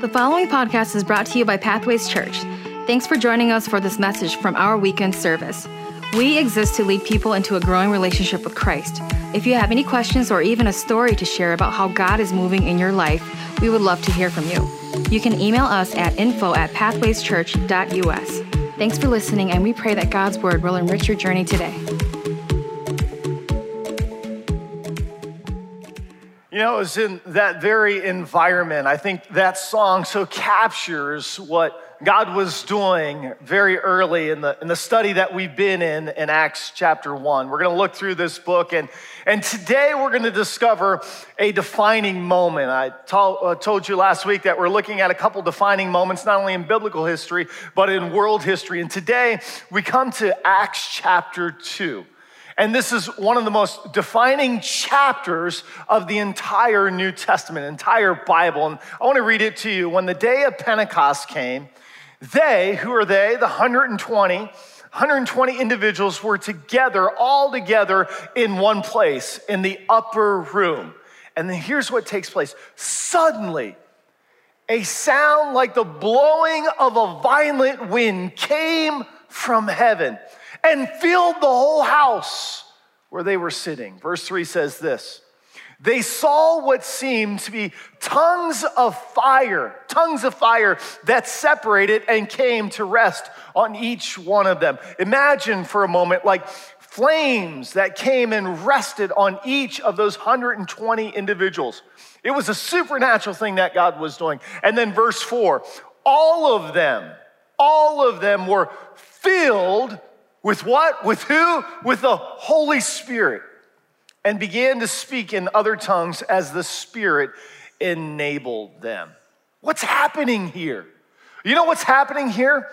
The following podcast is brought to you by Pathways Church. Thanks for joining us for this message from our weekend service. We exist to lead people into a growing relationship with Christ. If you have any questions or even a story to share about how God is moving in your life, we would love to hear from you. You can email us at info at pathwayschurch.us. Thanks for listening, and we pray that God's word will enrich your journey today. You know, it was in that very environment. I think that song so captures what God was doing very early in the, in the study that we've been in in Acts chapter 1. We're going to look through this book, and, and today we're going to discover a defining moment. I told, uh, told you last week that we're looking at a couple defining moments, not only in biblical history, but in world history. And today we come to Acts chapter 2. And this is one of the most defining chapters of the entire New Testament, entire Bible. And I want to read it to you. When the day of Pentecost came, they, who are they, the 120, 120 individuals were together, all together in one place in the upper room. And then here's what takes place suddenly, a sound like the blowing of a violent wind came from heaven and filled the whole house where they were sitting. Verse 3 says this They saw what seemed to be tongues of fire, tongues of fire that separated and came to rest on each one of them. Imagine for a moment, like flames that came and rested on each of those 120 individuals. It was a supernatural thing that God was doing. And then verse 4 all of them, all of them were filled with what? With who? With the Holy Spirit. And began to speak in other tongues as the Spirit enabled them. What's happening here? You know what's happening here?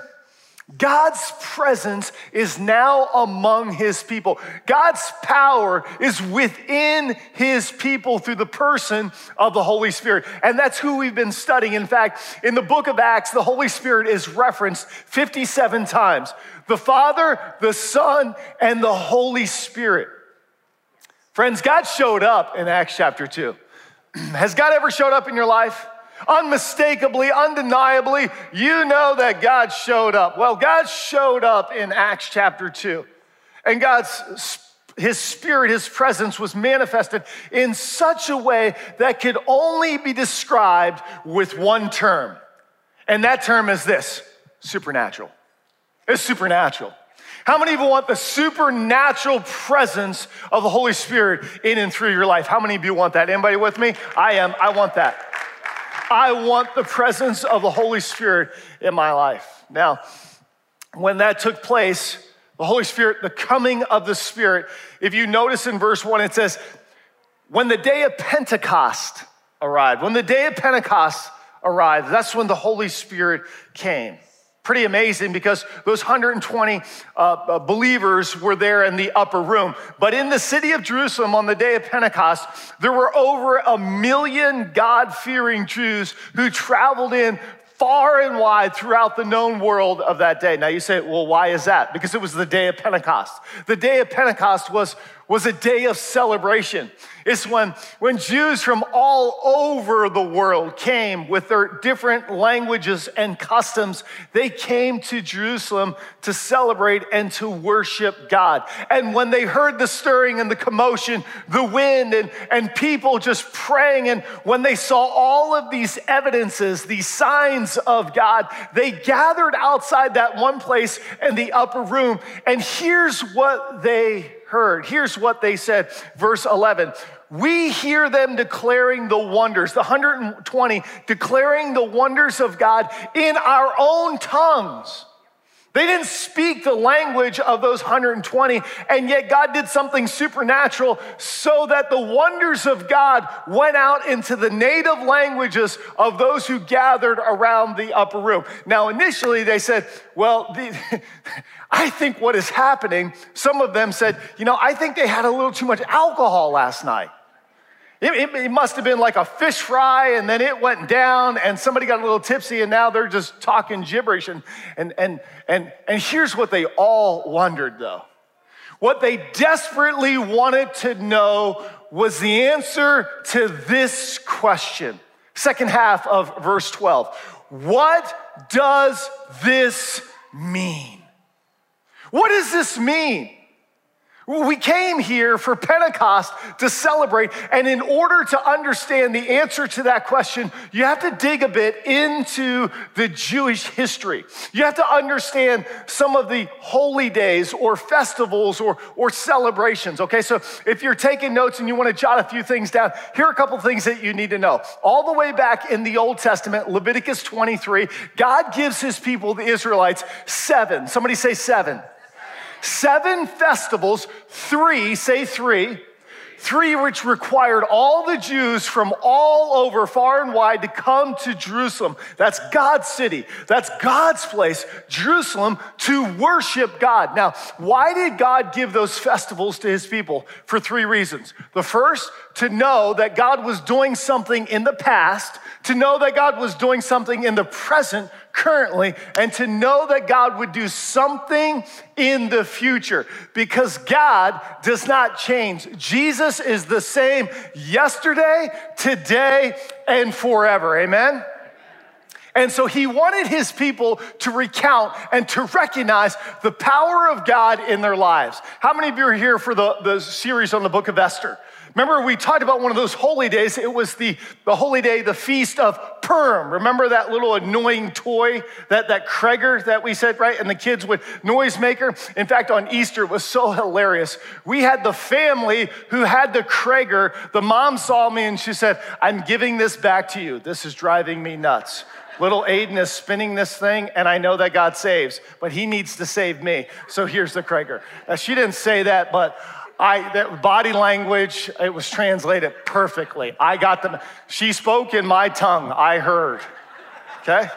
God's presence is now among his people. God's power is within his people through the person of the Holy Spirit. And that's who we've been studying. In fact, in the book of Acts, the Holy Spirit is referenced 57 times the Father, the Son, and the Holy Spirit. Friends, God showed up in Acts chapter 2. Has God ever showed up in your life? Unmistakably, undeniably, you know that God showed up. Well, God showed up in Acts chapter 2. And God's his spirit, his presence was manifested in such a way that could only be described with one term. And that term is this supernatural. It's supernatural. How many of you want the supernatural presence of the Holy Spirit in and through your life? How many of you want that? Anybody with me? I am. I want that. I want the presence of the Holy Spirit in my life. Now, when that took place, the Holy Spirit, the coming of the Spirit, if you notice in verse one, it says, when the day of Pentecost arrived, when the day of Pentecost arrived, that's when the Holy Spirit came pretty amazing because those 120 uh, uh, believers were there in the upper room. But in the city of Jerusalem on the day of Pentecost, there were over a million God fearing Jews who traveled in far and wide throughout the known world of that day. Now you say, well, why is that? Because it was the day of Pentecost. The day of Pentecost was, was a day of celebration. It's when, when Jews from all over the world came with their different languages and customs. They came to Jerusalem to celebrate and to worship God. And when they heard the stirring and the commotion, the wind and, and people just praying, and when they saw all of these evidences, these signs of God, they gathered outside that one place in the upper room. And here's what they heard. Here's what they said. Verse 11 we hear them declaring the wonders, the 120 declaring the wonders of God in our own tongues. They didn't speak the language of those 120, and yet God did something supernatural so that the wonders of God went out into the native languages of those who gathered around the upper room. Now, initially they said, Well, the, I think what is happening, some of them said, You know, I think they had a little too much alcohol last night. It, it, it, must have been like a fish fry, and then it went down, and somebody got a little tipsy, and now they're just talking gibberish. And, and, and, and, and here's what they all wondered, though. What they desperately wanted to know was the answer to this question Second half of verse 12. What does this mean? What does this mean? We came here for Pentecost to celebrate, and in order to understand the answer to that question, you have to dig a bit into the Jewish history. You have to understand some of the holy days or festivals or, or celebrations, okay? So if you're taking notes and you want to jot a few things down, here are a couple things that you need to know. All the way back in the Old Testament, Leviticus 23, God gives his people, the Israelites, seven. Somebody say seven seven festivals, three, say three, three which required all the Jews from all over, far and wide, to come to Jerusalem. That's God's city, that's God's place, Jerusalem, to worship God. Now, why did God give those festivals to his people? For three reasons. The first, to know that God was doing something in the past, to know that God was doing something in the present currently and to know that God would do something in the future because God does not change. Jesus is the same yesterday, today, and forever. Amen? And so he wanted his people to recount and to recognize the power of God in their lives. How many of you are here for the, the series on the book of Esther? Remember, we talked about one of those holy days. It was the, the holy day, the feast of Purim. Remember that little annoying toy, that, that gragger that we said, right? And the kids would noisemaker. In fact, on Easter, it was so hilarious. We had the family who had the gragger. The mom saw me and she said, I'm giving this back to you. This is driving me nuts. Little Aiden is spinning this thing, and I know that God saves, but he needs to save me. So here's the gragger. Now, she didn't say that, but I, that body language, it was translated perfectly. I got them. She spoke in my tongue. I heard. Okay?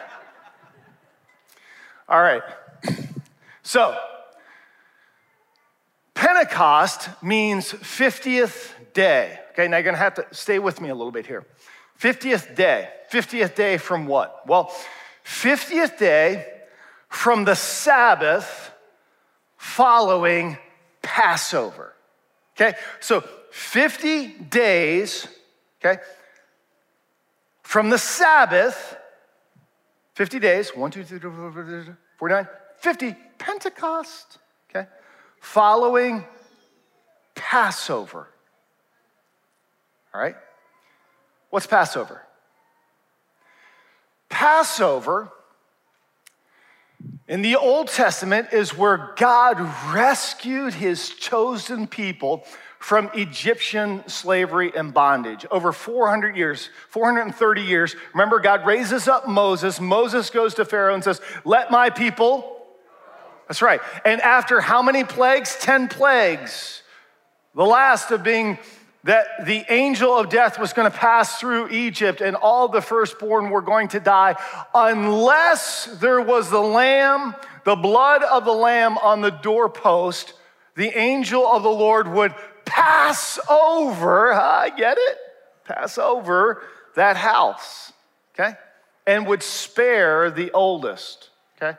All right. So, Pentecost means 50th day. Okay, now you're gonna have to stay with me a little bit here. 50th day. 50th day from what? Well, 50th day from the Sabbath following Passover. Okay, so 50 days, okay, from the Sabbath, 50 days, 1, 2, 3, 4, 49, 50, Pentecost, okay, following Passover. All right? What's Passover? Passover in the Old Testament is where God rescued his chosen people from Egyptian slavery and bondage. Over 400 years, 430 years. Remember, God raises up Moses. Moses goes to Pharaoh and says, Let my people. That's right. And after how many plagues? 10 plagues. The last of being that the angel of death was going to pass through Egypt and all the firstborn were going to die unless there was the lamb, the blood of the lamb on the doorpost. The angel of the Lord would pass over, I get it, pass over that house, okay? And would spare the oldest, okay?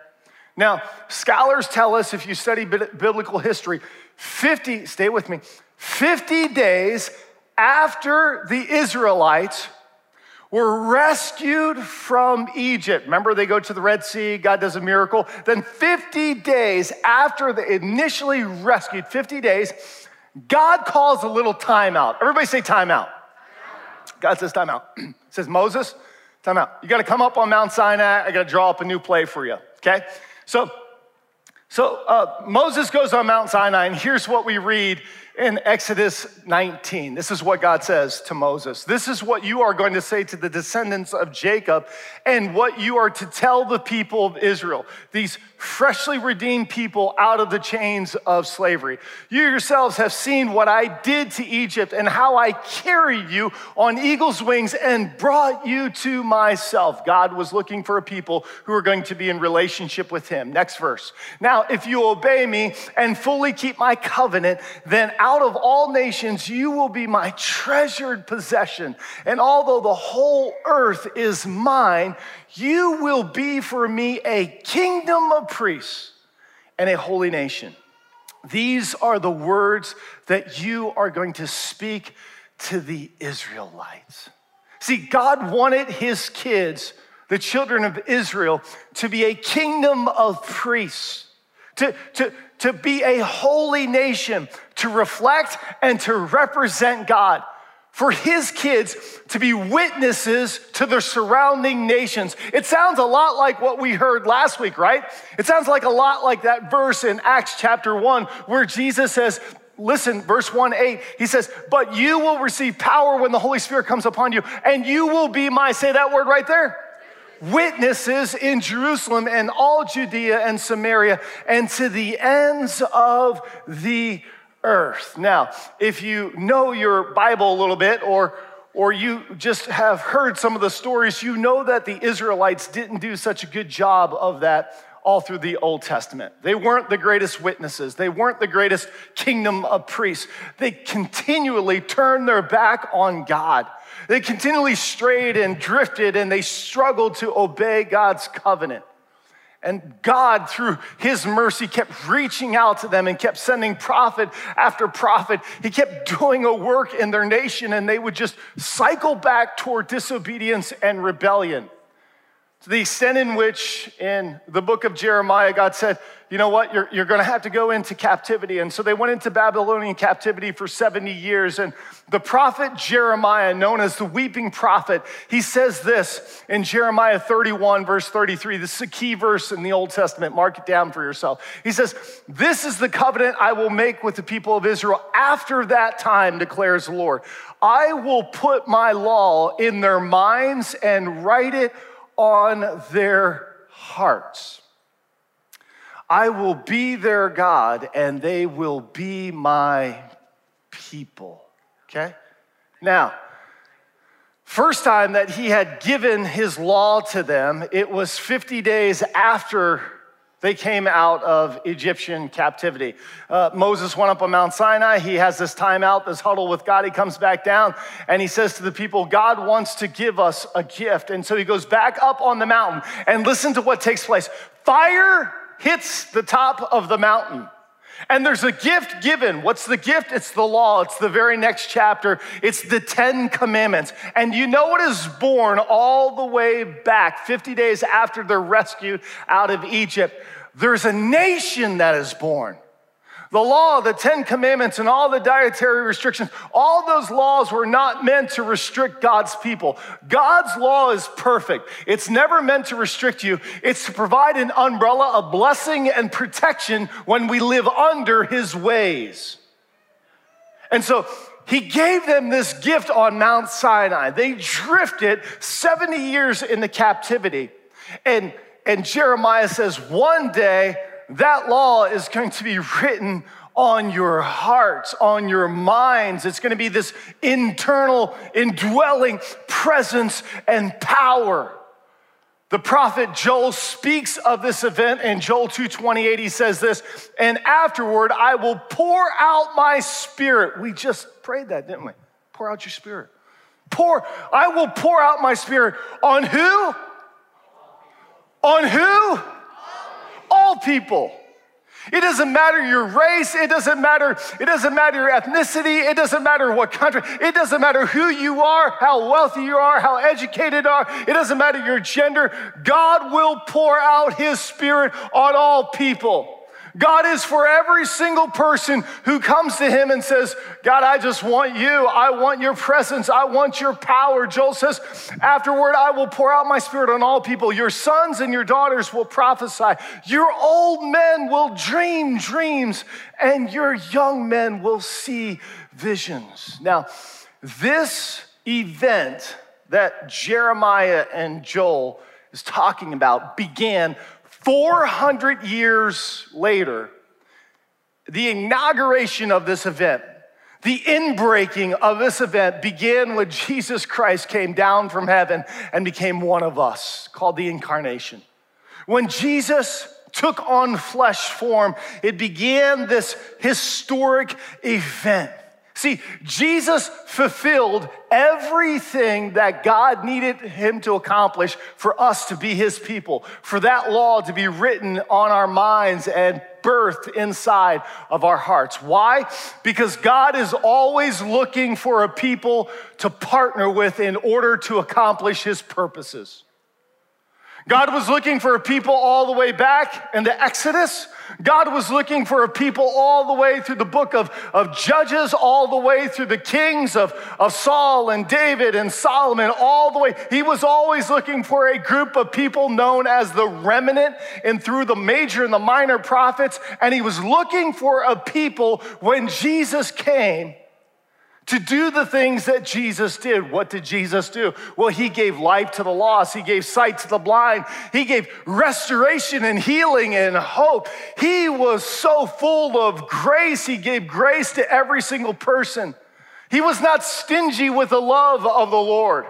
Now, scholars tell us if you study biblical history, 50, stay with me, 50 days after the Israelites were rescued from Egypt. Remember, they go to the Red Sea, God does a miracle. Then, 50 days after they initially rescued, 50 days, God calls a little timeout. Everybody say timeout. God says timeout. says, Moses, timeout. You got to come up on Mount Sinai. I got to draw up a new play for you. Okay? So, so uh, Moses goes on Mount Sinai, and here's what we read in Exodus 19. This is what God says to Moses. This is what you are going to say to the descendants of Jacob, and what you are to tell the people of Israel, these freshly redeemed people out of the chains of slavery. You yourselves have seen what I did to Egypt and how I carried you on eagle's wings and brought you to myself. God was looking for a people who are going to be in relationship with him. Next verse. Now, if you obey me and fully keep my covenant, then out out of all nations, you will be my treasured possession. And although the whole earth is mine, you will be for me a kingdom of priests and a holy nation. These are the words that you are going to speak to the Israelites. See, God wanted his kids, the children of Israel, to be a kingdom of priests, to, to, to be a holy nation, to reflect and to represent God for his kids to be witnesses to the surrounding nations. It sounds a lot like what we heard last week, right? It sounds like a lot like that verse in Acts chapter 1 where Jesus says, Listen, verse 1 8, he says, But you will receive power when the Holy Spirit comes upon you, and you will be my, say that word right there, witnesses in Jerusalem and all Judea and Samaria and to the ends of the earth. Now, if you know your Bible a little bit or or you just have heard some of the stories, you know that the Israelites didn't do such a good job of that all through the Old Testament. They weren't the greatest witnesses. They weren't the greatest kingdom of priests. They continually turned their back on God. They continually strayed and drifted and they struggled to obey God's covenant. And God, through his mercy, kept reaching out to them and kept sending prophet after prophet. He kept doing a work in their nation, and they would just cycle back toward disobedience and rebellion. To the extent in which, in the book of Jeremiah, God said, you know what, you're, you're going to have to go into captivity. And so they went into Babylonian captivity for 70 years. And the prophet Jeremiah, known as the weeping prophet, he says this in Jeremiah 31, verse 33. This is a key verse in the Old Testament. Mark it down for yourself. He says, This is the covenant I will make with the people of Israel after that time, declares the Lord. I will put my law in their minds and write it on their hearts. I will be their God and they will be my people. Okay? Now, first time that he had given his law to them, it was 50 days after they came out of Egyptian captivity. Uh, Moses went up on Mount Sinai. He has this time out, this huddle with God. He comes back down and he says to the people, God wants to give us a gift. And so he goes back up on the mountain and listen to what takes place. Fire hits the top of the mountain. And there's a gift given. What's the gift? It's the law. It's the very next chapter. It's the Ten Commandments. And you know what is born all the way back, 50 days after they're rescued out of Egypt? There's a nation that is born. The law, the Ten Commandments, and all the dietary restrictions, all those laws were not meant to restrict God's people. God's law is perfect. It's never meant to restrict you, it's to provide an umbrella of blessing and protection when we live under His ways. And so, he gave them this gift on Mount Sinai. They drifted 70 years into captivity. And, and Jeremiah says, one day that law is going to be written on your hearts, on your minds. It's going to be this internal, indwelling presence and power. The prophet Joel speaks of this event in Joel 2:28. He says this, and afterward I will pour out my spirit. We just prayed that, didn't we? Pour out your spirit. Pour, I will pour out my spirit on who? On who? All people. It doesn't matter your race. It doesn't matter. It doesn't matter your ethnicity. It doesn't matter what country. It doesn't matter who you are, how wealthy you are, how educated you are. It doesn't matter your gender. God will pour out his spirit on all people. God is for every single person who comes to him and says, God, I just want you. I want your presence. I want your power. Joel says, Afterward, I will pour out my spirit on all people. Your sons and your daughters will prophesy. Your old men will dream dreams, and your young men will see visions. Now, this event that Jeremiah and Joel is talking about began 400 years later, the inauguration of this event, the inbreaking of this event began when Jesus Christ came down from heaven and became one of us, called the incarnation. When Jesus took on flesh form, it began this historic event. See, Jesus fulfilled everything that God needed him to accomplish for us to be his people, for that law to be written on our minds and birthed inside of our hearts. Why? Because God is always looking for a people to partner with in order to accomplish his purposes. God was looking for a people all the way back in the Exodus. God was looking for a people all the way through the book of, of Judges, all the way through the kings of, of Saul and David and Solomon, all the way. He was always looking for a group of people known as the remnant and through the major and the minor prophets. And he was looking for a people when Jesus came to do the things that Jesus did. What did Jesus do? Well, he gave life to the lost, he gave sight to the blind, he gave restoration and healing and hope. He was so full of grace, he gave grace to every single person. He was not stingy with the love of the Lord.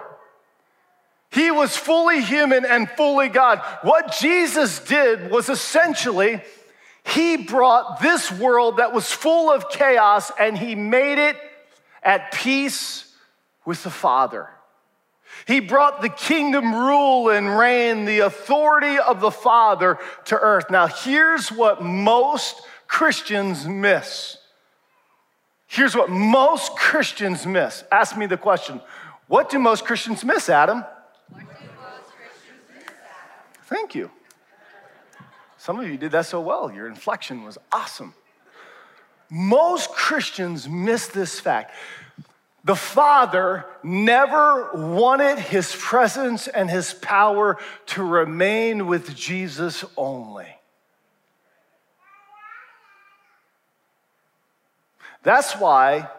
He was fully human and fully God. What Jesus did was essentially, he brought this world that was full of chaos and he made it at peace with the Father. He brought the kingdom rule and reign, the authority of the Father to earth. Now, here's what most Christians miss. Here's what most Christians miss. Ask me the question What do most Christians miss, Adam? Christians miss, Adam? Thank you. Some of you did that so well. Your inflection was awesome. Most Christians miss this fact. The Father never wanted his presence and his power to remain with Jesus only. That's why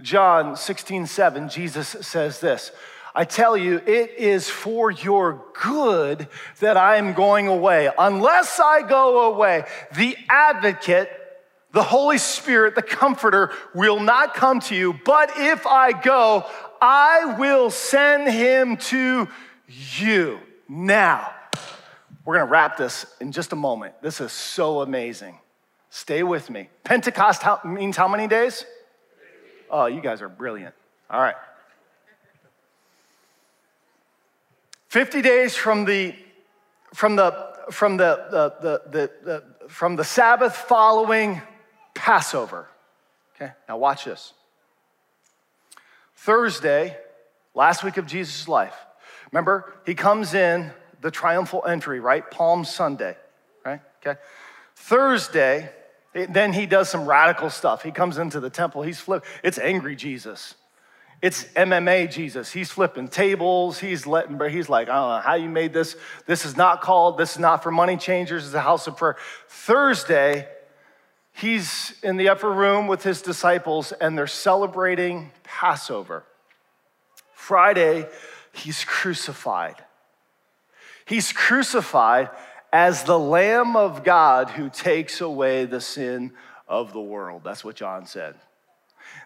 John 16, 7, Jesus says this I tell you, it is for your good that I am going away. Unless I go away, the advocate the Holy Spirit, the Comforter, will not come to you, but if I go, I will send him to you. Now, we're gonna wrap this in just a moment. This is so amazing. Stay with me. Pentecost how, means how many days? Oh, you guys are brilliant. All right. 50 days from the from the from the, the, the, the, the from the Sabbath following Passover. Okay, now watch this. Thursday, last week of Jesus' life, remember, he comes in the triumphal entry, right? Palm Sunday, right? Okay. Thursday, then he does some radical stuff. He comes into the temple, he's flipped. It's angry Jesus. It's MMA Jesus. He's flipping tables. He's letting, but he's like, I don't know how you made this. This is not called, this is not for money changers, it's a house of prayer. Thursday, he's in the upper room with his disciples and they're celebrating Passover. Friday, he's crucified. He's crucified as the Lamb of God who takes away the sin of the world. That's what John said.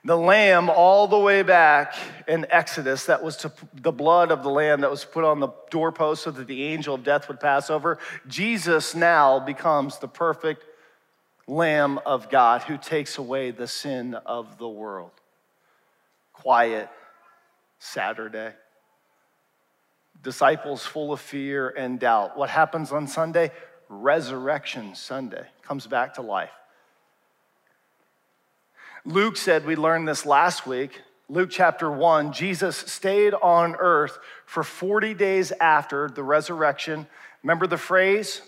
The lamb, all the way back in Exodus, that was to, the blood of the lamb that was put on the doorpost so that the angel of death would pass over. Jesus now becomes the perfect Lamb of God who takes away the sin of the world. Quiet Saturday. Disciples full of fear and doubt. What happens on Sunday? Resurrection Sunday comes back to life. Luke said, we learned this last week. Luke chapter 1, Jesus stayed on earth for 40 days after the resurrection. Remember the phrase?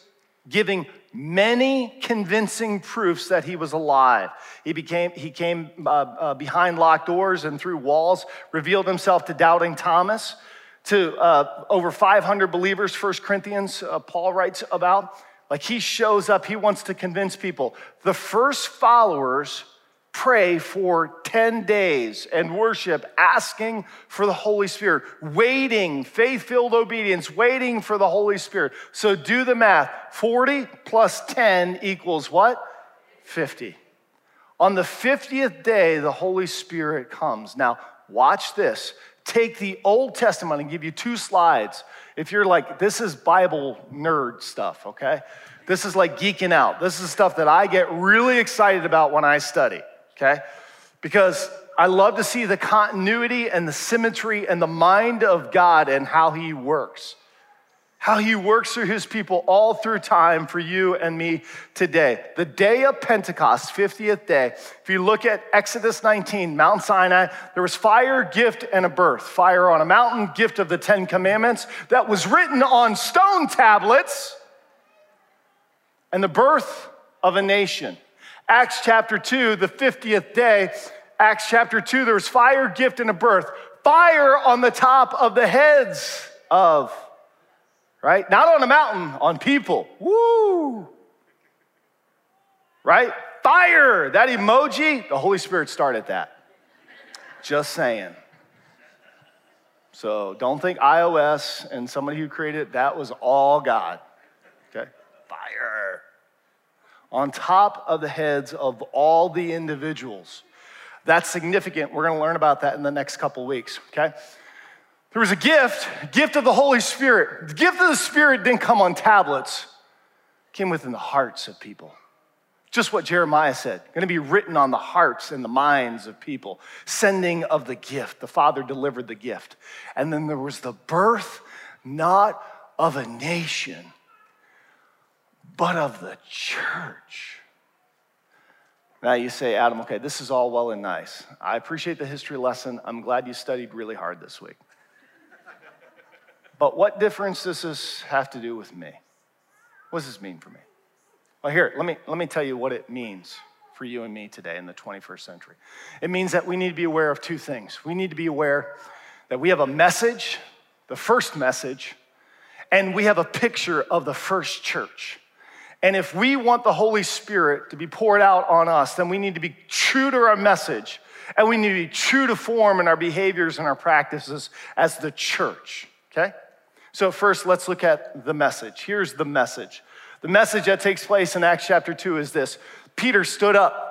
Giving many convincing proofs that he was alive. He, became, he came uh, uh, behind locked doors and through walls, revealed himself to doubting Thomas, to uh, over 500 believers, First Corinthians, uh, Paul writes about. Like he shows up, he wants to convince people. The first followers pray for 10 days and worship, asking for the Holy Spirit, waiting, faith filled obedience, waiting for the Holy Spirit. So do the math 40 plus 10 equals what? 50. On the 50th day, the Holy Spirit comes. Now, watch this. Take the Old Testament and give you two slides. If you're like, this is Bible nerd stuff, okay? This is like geeking out. This is stuff that I get really excited about when I study okay? Because I love to see the continuity and the symmetry and the mind of God and how He works. How He works through His people all through time for you and me today. The day of Pentecost, 50th day, if you look at Exodus 19, Mount Sinai, there was fire, gift, and a birth. Fire on a mountain, gift of the Ten Commandments that was written on stone tablets, and the birth of a nation. Acts chapter 2, the 50th day, Acts chapter 2, there was fire, gift, and a birth. Fire on the top of the heads of, right? Not on a mountain, on people. Woo! Right? Fire, that emoji, the Holy Spirit started that. Just saying. So don't think iOS and somebody who created it, that was all God. Okay? Fire on top of the heads of all the individuals. That's significant. We're going to learn about that in the next couple weeks, okay? There was a gift, gift of the Holy Spirit. The gift of the Spirit didn't come on tablets, it came within the hearts of people. Just what Jeremiah said, going to be written on the hearts and the minds of people. Sending of the gift. The Father delivered the gift. And then there was the birth, not of a nation, but of the church. Now you say, Adam, okay, this is all well and nice. I appreciate the history lesson. I'm glad you studied really hard this week. but what difference does this have to do with me? What does this mean for me? Well, here, let me, let me tell you what it means for you and me today in the 21st century. It means that we need to be aware of two things. We need to be aware that we have a message, the first message, and we have a picture of the first church. And if we want the Holy Spirit to be poured out on us, then we need to be true to our message and we need to be true to form in our behaviors and our practices as the church, okay? So, first, let's look at the message. Here's the message. The message that takes place in Acts chapter 2 is this Peter stood up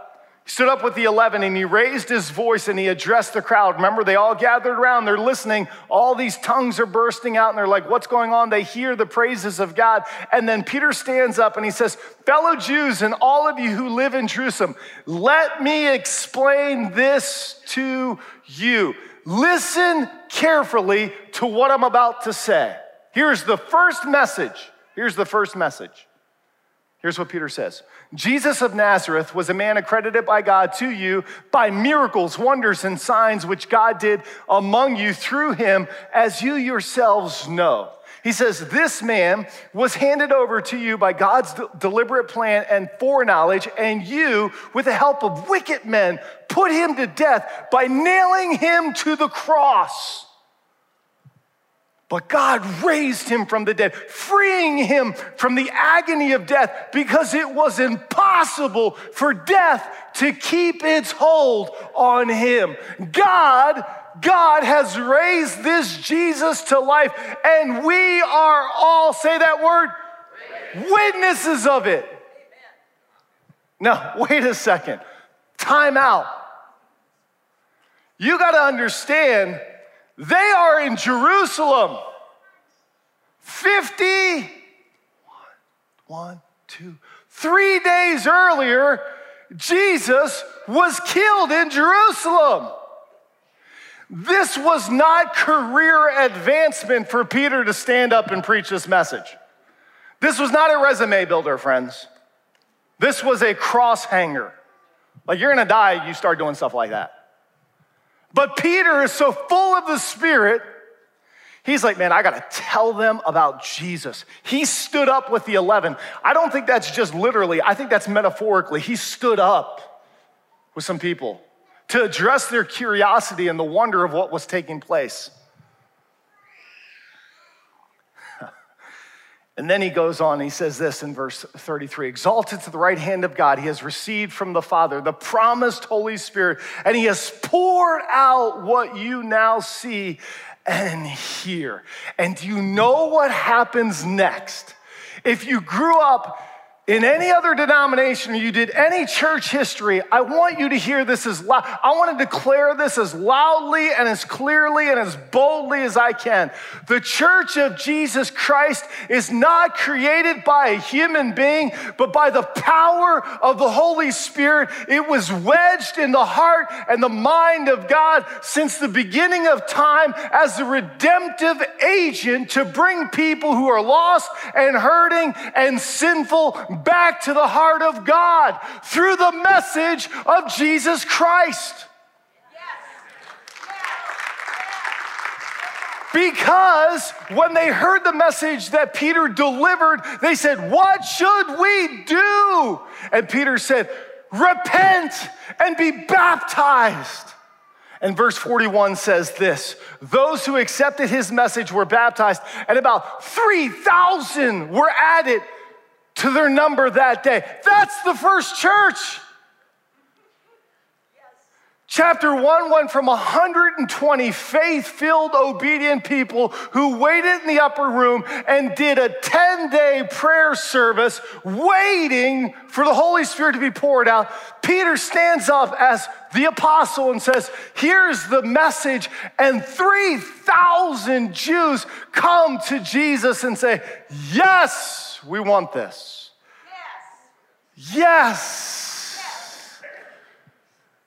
stood up with the 11 and he raised his voice and he addressed the crowd. Remember, they all gathered around, they're listening. All these tongues are bursting out and they're like, What's going on? They hear the praises of God. And then Peter stands up and he says, Fellow Jews and all of you who live in Jerusalem, let me explain this to you. Listen carefully to what I'm about to say. Here's the first message. Here's the first message. Here's what Peter says Jesus of Nazareth was a man accredited by God to you by miracles, wonders, and signs which God did among you through him, as you yourselves know. He says, This man was handed over to you by God's deliberate plan and foreknowledge, and you, with the help of wicked men, put him to death by nailing him to the cross. But God raised him from the dead, freeing him from the agony of death because it was impossible for death to keep its hold on him. God, God has raised this Jesus to life, and we are all, say that word, witnesses of it. Now, wait a second. Time out. You got to understand they are in Jerusalem. 50, one, two, three days earlier, Jesus was killed in Jerusalem. This was not career advancement for Peter to stand up and preach this message. This was not a resume builder, friends. This was a cross hanger. Like you're gonna die, you start doing stuff like that. But Peter is so full of the Spirit, he's like, man, I gotta tell them about Jesus. He stood up with the 11. I don't think that's just literally, I think that's metaphorically. He stood up with some people to address their curiosity and the wonder of what was taking place. And then he goes on, he says this in verse 33 Exalted to the right hand of God, he has received from the Father the promised Holy Spirit, and he has poured out what you now see and hear. And do you know what happens next? If you grew up in any other denomination you did any church history, I want you to hear this as loud. I want to declare this as loudly and as clearly and as boldly as I can. The church of Jesus Christ is not created by a human being, but by the power of the Holy Spirit. It was wedged in the heart and the mind of God since the beginning of time as a redemptive agent to bring people who are lost and hurting and sinful back to the heart of God through the message of Jesus Christ. Because when they heard the message that Peter delivered, they said, What should we do? And Peter said, Repent and be baptized. And verse 41 says this Those who accepted his message were baptized, and about 3,000 were added to their number that day. That's the first church. Chapter 1 went from 120 faith filled, obedient people who waited in the upper room and did a 10 day prayer service waiting for the Holy Spirit to be poured out. Peter stands up as the apostle and says, Here's the message. And 3,000 Jews come to Jesus and say, Yes, we want this. Yes. yes.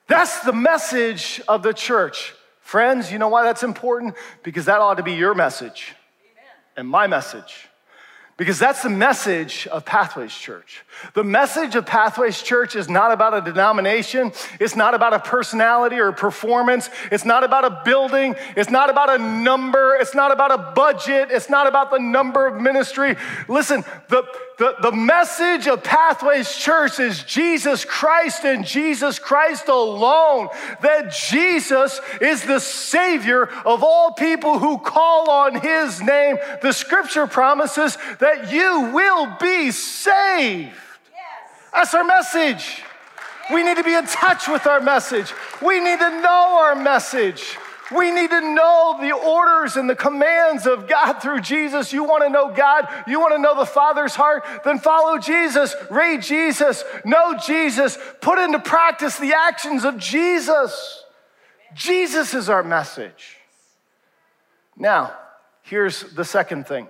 That's the message of the church. Friends, you know why that's important? Because that ought to be your message Amen. and my message. Because that's the message of Pathways Church. The message of Pathways Church is not about a denomination. It's not about a personality or a performance. It's not about a building. It's not about a number. It's not about a budget. It's not about the number of ministry. Listen, the, the, the message of Pathways Church is Jesus Christ and Jesus Christ alone. That Jesus is the Savior of all people who call on His name. The scripture promises that you will be saved. That's our message. We need to be in touch with our message. We need to know our message. We need to know the orders and the commands of God through Jesus. You want to know God, you want to know the Father's heart, then follow Jesus, read Jesus, know Jesus, put into practice the actions of Jesus. Jesus is our message. Now, here's the second thing.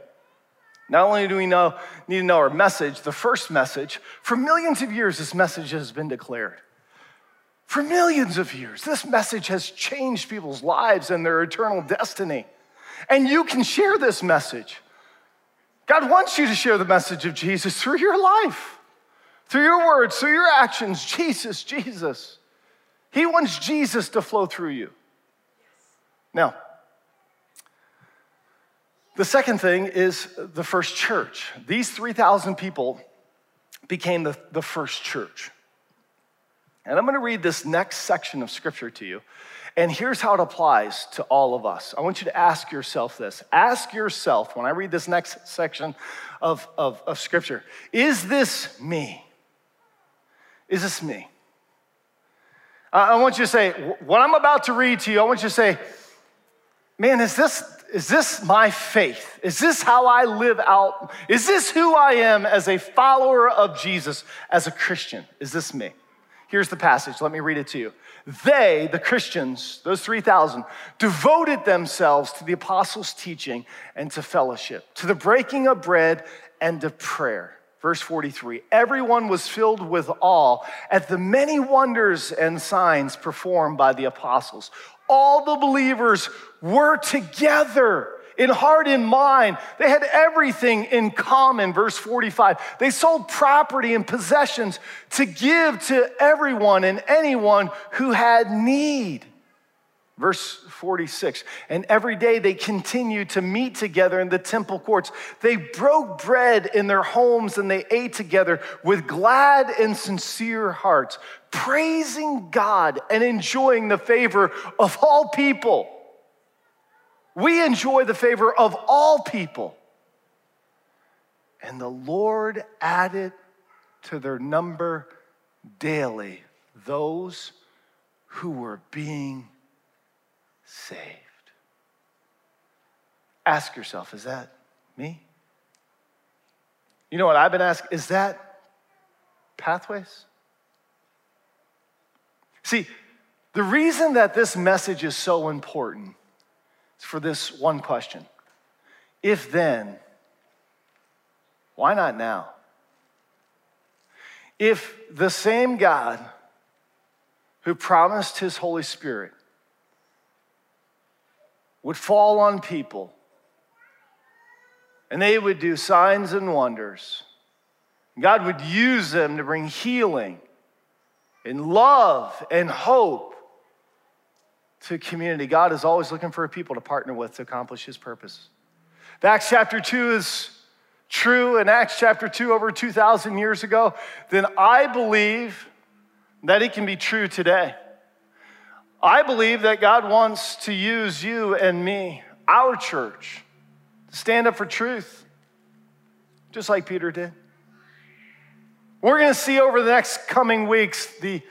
Not only do we know, need to know our message, the first message, for millions of years, this message has been declared. For millions of years, this message has changed people's lives and their eternal destiny. And you can share this message. God wants you to share the message of Jesus through your life, through your words, through your actions. Jesus, Jesus. He wants Jesus to flow through you. Now, the second thing is the first church. These 3,000 people became the, the first church. And I'm going to read this next section of scripture to you. And here's how it applies to all of us. I want you to ask yourself this. Ask yourself, when I read this next section of, of, of scripture, is this me? Is this me? I want you to say, what I'm about to read to you, I want you to say, man, is this is this my faith? Is this how I live out? Is this who I am as a follower of Jesus, as a Christian? Is this me? Here's the passage. Let me read it to you. They, the Christians, those 3,000, devoted themselves to the apostles' teaching and to fellowship, to the breaking of bread and to prayer. Verse 43 Everyone was filled with awe at the many wonders and signs performed by the apostles. All the believers were together in heart and mind. They had everything in common. Verse 45. They sold property and possessions to give to everyone and anyone who had need. Verse 46, and every day they continued to meet together in the temple courts. They broke bread in their homes and they ate together with glad and sincere hearts, praising God and enjoying the favor of all people. We enjoy the favor of all people. And the Lord added to their number daily those who were being saved. Ask yourself, is that me? You know what I've been asking? Is that Pathways? See, the reason that this message is so important for this one question. If then, why not now? If the same God who promised his Holy Spirit would fall on people and they would do signs and wonders, God would use them to bring healing and love and hope to community. God is always looking for a people to partner with to accomplish his purpose. Acts chapter 2 is true in Acts chapter 2 over 2,000 years ago, then I believe that it can be true today. I believe that God wants to use you and me, our church, to stand up for truth, just like Peter did. We're going to see over the next coming weeks the,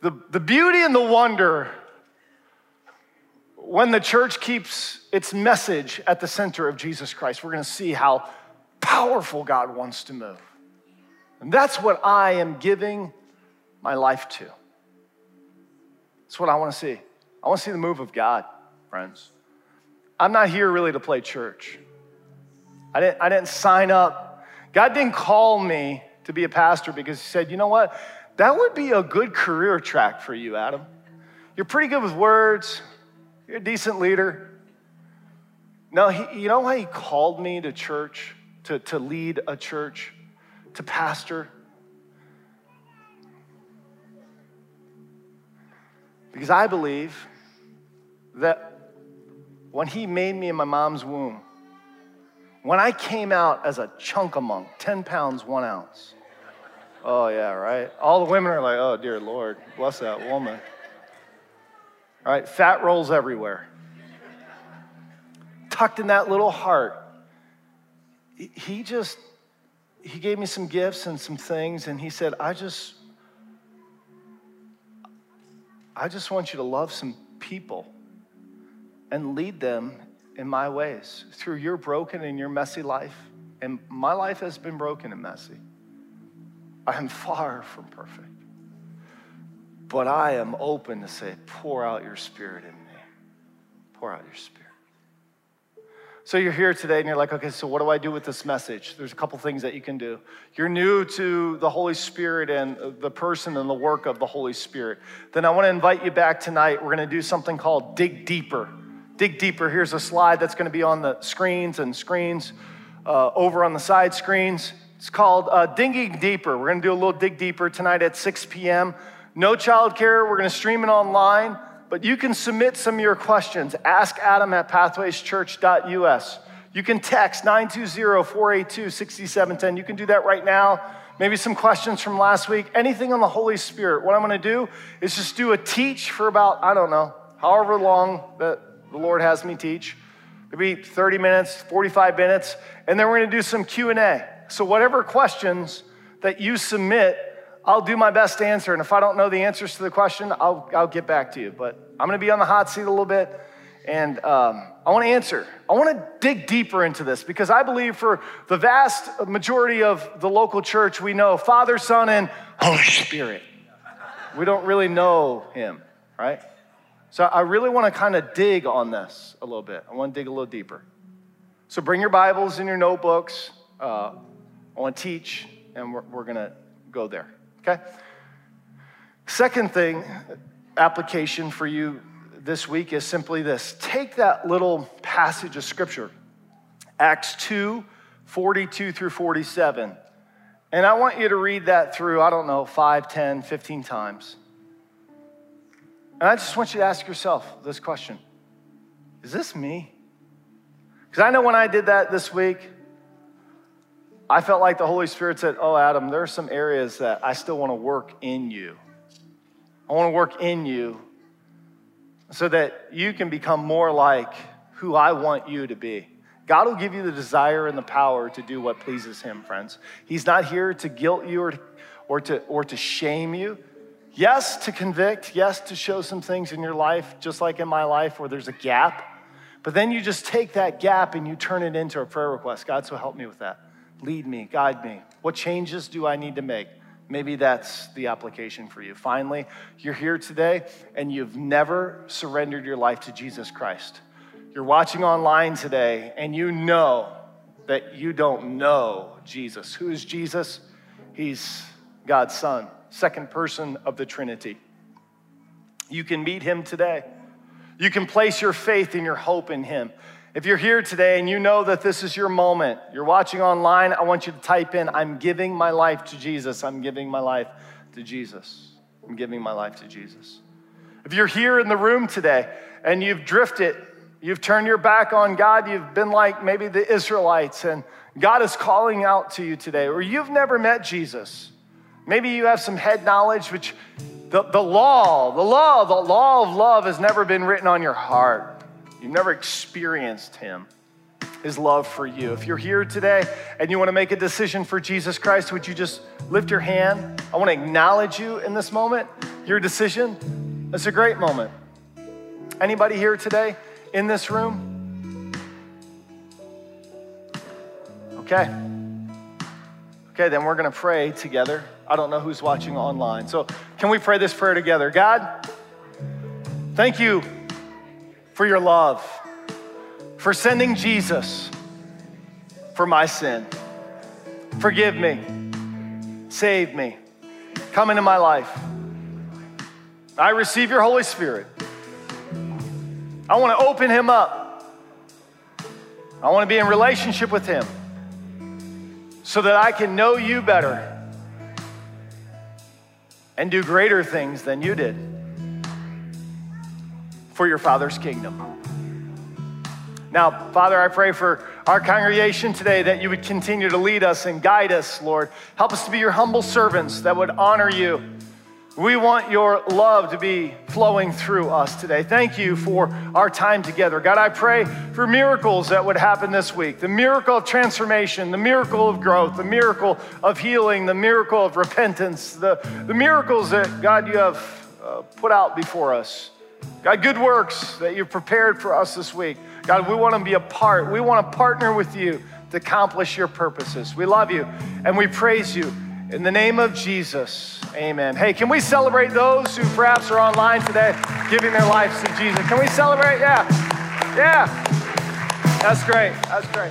the, the beauty and the wonder when the church keeps its message at the center of Jesus Christ. We're going to see how powerful God wants to move. And that's what I am giving my life to. That's what I want to see. I want to see the move of God, friends. I'm not here really to play church. I didn't, I didn't sign up. God didn't call me to be a pastor because He said, you know what? That would be a good career track for you, Adam. You're pretty good with words, you're a decent leader. No, he, you know why He called me to church, to, to lead a church, to pastor? Because I believe that when He made me in my mom's womb, when I came out as a chunk of monk, 10 pounds, one ounce. Oh, yeah, right? All the women are like, oh, dear Lord, bless that woman. All right, fat rolls everywhere. Tucked in that little heart. He just, he gave me some gifts and some things, and he said, I just I just want you to love some people and lead them in my ways through your broken and your messy life. And my life has been broken and messy. I am far from perfect. But I am open to say, pour out your spirit in me. Pour out your spirit. So you're here today and you're like, okay, so what do I do with this message? There's a couple things that you can do. You're new to the Holy Spirit and the person and the work of the Holy Spirit. Then I want to invite you back tonight. We're going to do something called Dig Deeper. Dig Deeper. Here's a slide that's going to be on the screens and screens uh, over on the side screens. It's called uh, Digging Deeper. We're going to do a little Dig Deeper tonight at 6 p.m. No childcare. We're going to stream it online but you can submit some of your questions. Ask Adam at pathwayschurch.us. You can text 920-482-6710. You can do that right now. Maybe some questions from last week. Anything on the Holy Spirit. What I'm going to do is just do a teach for about, I don't know, however long that the Lord has me teach. Maybe 30 minutes, 45 minutes, and then we're going to do some Q&A. So whatever questions that you submit, I'll do my best to answer. And if I don't know the answers to the question, I'll, I'll get back to you. But I'm going to be on the hot seat a little bit. And um, I want to answer. I want to dig deeper into this because I believe for the vast majority of the local church, we know Father, Son, and Holy Spirit. We don't really know Him, right? So I really want to kind of dig on this a little bit. I want to dig a little deeper. So bring your Bibles and your notebooks. Uh, I want to teach, and we're, we're going to go there. Okay? Second thing, application for you this week is simply this take that little passage of scripture, Acts 2 42 through 47, and I want you to read that through, I don't know, 5, 10, 15 times. And I just want you to ask yourself this question Is this me? Because I know when I did that this week, I felt like the Holy Spirit said, Oh, Adam, there are some areas that I still want to work in you. I want to work in you so that you can become more like who I want you to be. God will give you the desire and the power to do what pleases Him, friends. He's not here to guilt you or to, or to, or to shame you. Yes, to convict. Yes, to show some things in your life, just like in my life where there's a gap. But then you just take that gap and you turn it into a prayer request. God, so help me with that. Lead me, guide me. What changes do I need to make Maybe that's the application for you. Finally, you're here today and you've never surrendered your life to Jesus Christ. You're watching online today and you know that you don't know Jesus. Who is Jesus? He's God's Son, second person of the Trinity. You can meet him today. You can place your faith and your hope in him. If you're here today and you know that this is your moment, you're watching online, I want you to type in, I'm giving my life to Jesus. I'm giving my life to Jesus. I'm giving my life to Jesus. If you're here in the room today and you've drifted, you've turned your back on God, you've been like maybe the Israelites, and God is calling out to you today, or you've never met Jesus. Maybe you have some head knowledge, which the, the law, the law, the law of love has never been written on your heart. You've never experienced Him, His love for you. If you're here today and you want to make a decision for Jesus Christ, would you just lift your hand? I want to acknowledge you in this moment, your decision. It's a great moment. Anybody here today in this room? Okay. Okay, then we're going to pray together. I don't know who's watching online. So, can we pray this prayer together? God, thank you for your love, for sending Jesus for my sin. Forgive me, save me, come into my life. I receive your Holy Spirit. I want to open him up. I want to be in relationship with him so that I can know you better and do greater things than you did for your Father's kingdom. Now, Father, I pray for our congregation today that you would continue to lead us and guide us, Lord. Help us to be your humble servants that would honor you. We want your love to be flowing through us today. Thank you for our time together. God, I pray for miracles that would happen this week the miracle of transformation, the miracle of growth, the miracle of healing, the miracle of repentance, the, the miracles that, God, you have uh, put out before us. God, good works that you've prepared for us this week. God, we want to be a part. We want to partner with you to accomplish your purposes. We love you and we praise you. In the name of Jesus, amen. Hey, can we celebrate those who perhaps are online today giving their lives to Jesus? Can we celebrate? Yeah. Yeah. That's great. That's great.